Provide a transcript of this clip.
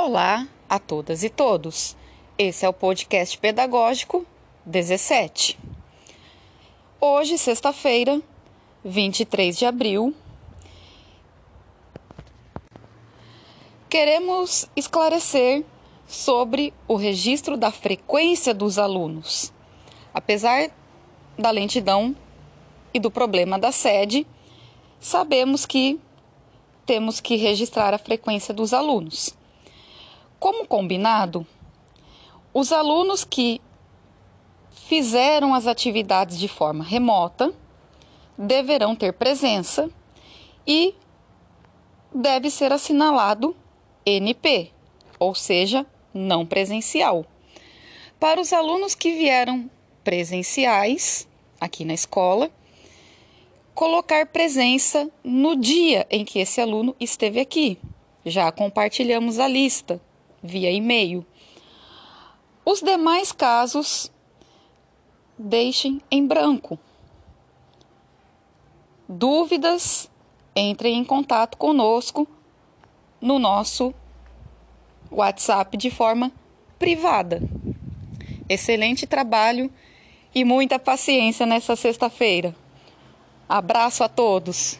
Olá a todas e todos. Esse é o podcast pedagógico 17. Hoje, sexta-feira, 23 de abril, queremos esclarecer sobre o registro da frequência dos alunos. Apesar da lentidão e do problema da sede, sabemos que temos que registrar a frequência dos alunos. Como combinado, os alunos que fizeram as atividades de forma remota deverão ter presença e deve ser assinalado NP, ou seja, não presencial. Para os alunos que vieram presenciais aqui na escola, colocar presença no dia em que esse aluno esteve aqui. Já compartilhamos a lista via e-mail. Os demais casos, deixem em branco. Dúvidas, entrem em contato conosco no nosso WhatsApp de forma privada. Excelente trabalho e muita paciência nessa sexta-feira. Abraço a todos!